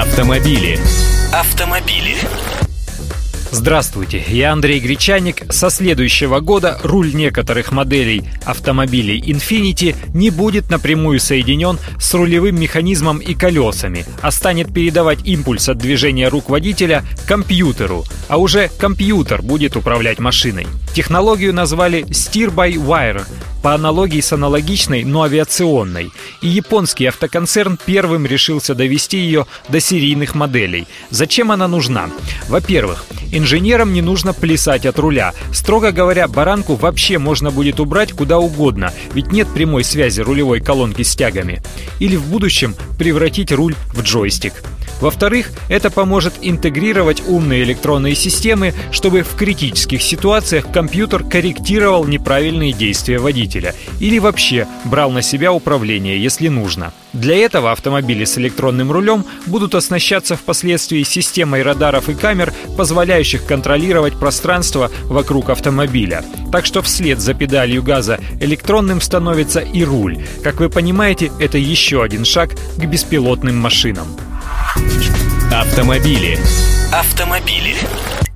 Автомобили. Автомобили. Здравствуйте, я Андрей Гречаник. Со следующего года руль некоторых моделей автомобилей Infiniti не будет напрямую соединен с рулевым механизмом и колесами, а станет передавать импульс от движения рук водителя компьютеру, а уже компьютер будет управлять машиной. Технологию назвали Steer by Wire, по аналогии с аналогичной, но авиационной. И японский автоконцерн первым решился довести ее до серийных моделей. Зачем она нужна? Во-первых, инженерам не нужно плясать от руля. Строго говоря, баранку вообще можно будет убрать куда угодно, ведь нет прямой связи рулевой колонки с тягами. Или в будущем превратить руль в джойстик. Во-вторых, это поможет интегрировать умные электронные системы, чтобы в критических ситуациях компьютер корректировал неправильные действия водителя или вообще брал на себя управление, если нужно. Для этого автомобили с электронным рулем будут оснащаться впоследствии системой радаров и камер, позволяющих контролировать пространство вокруг автомобиля. Так что вслед за педалью газа электронным становится и руль. Как вы понимаете, это еще один шаг к беспилотным машинам. Автомобили. Автомобили.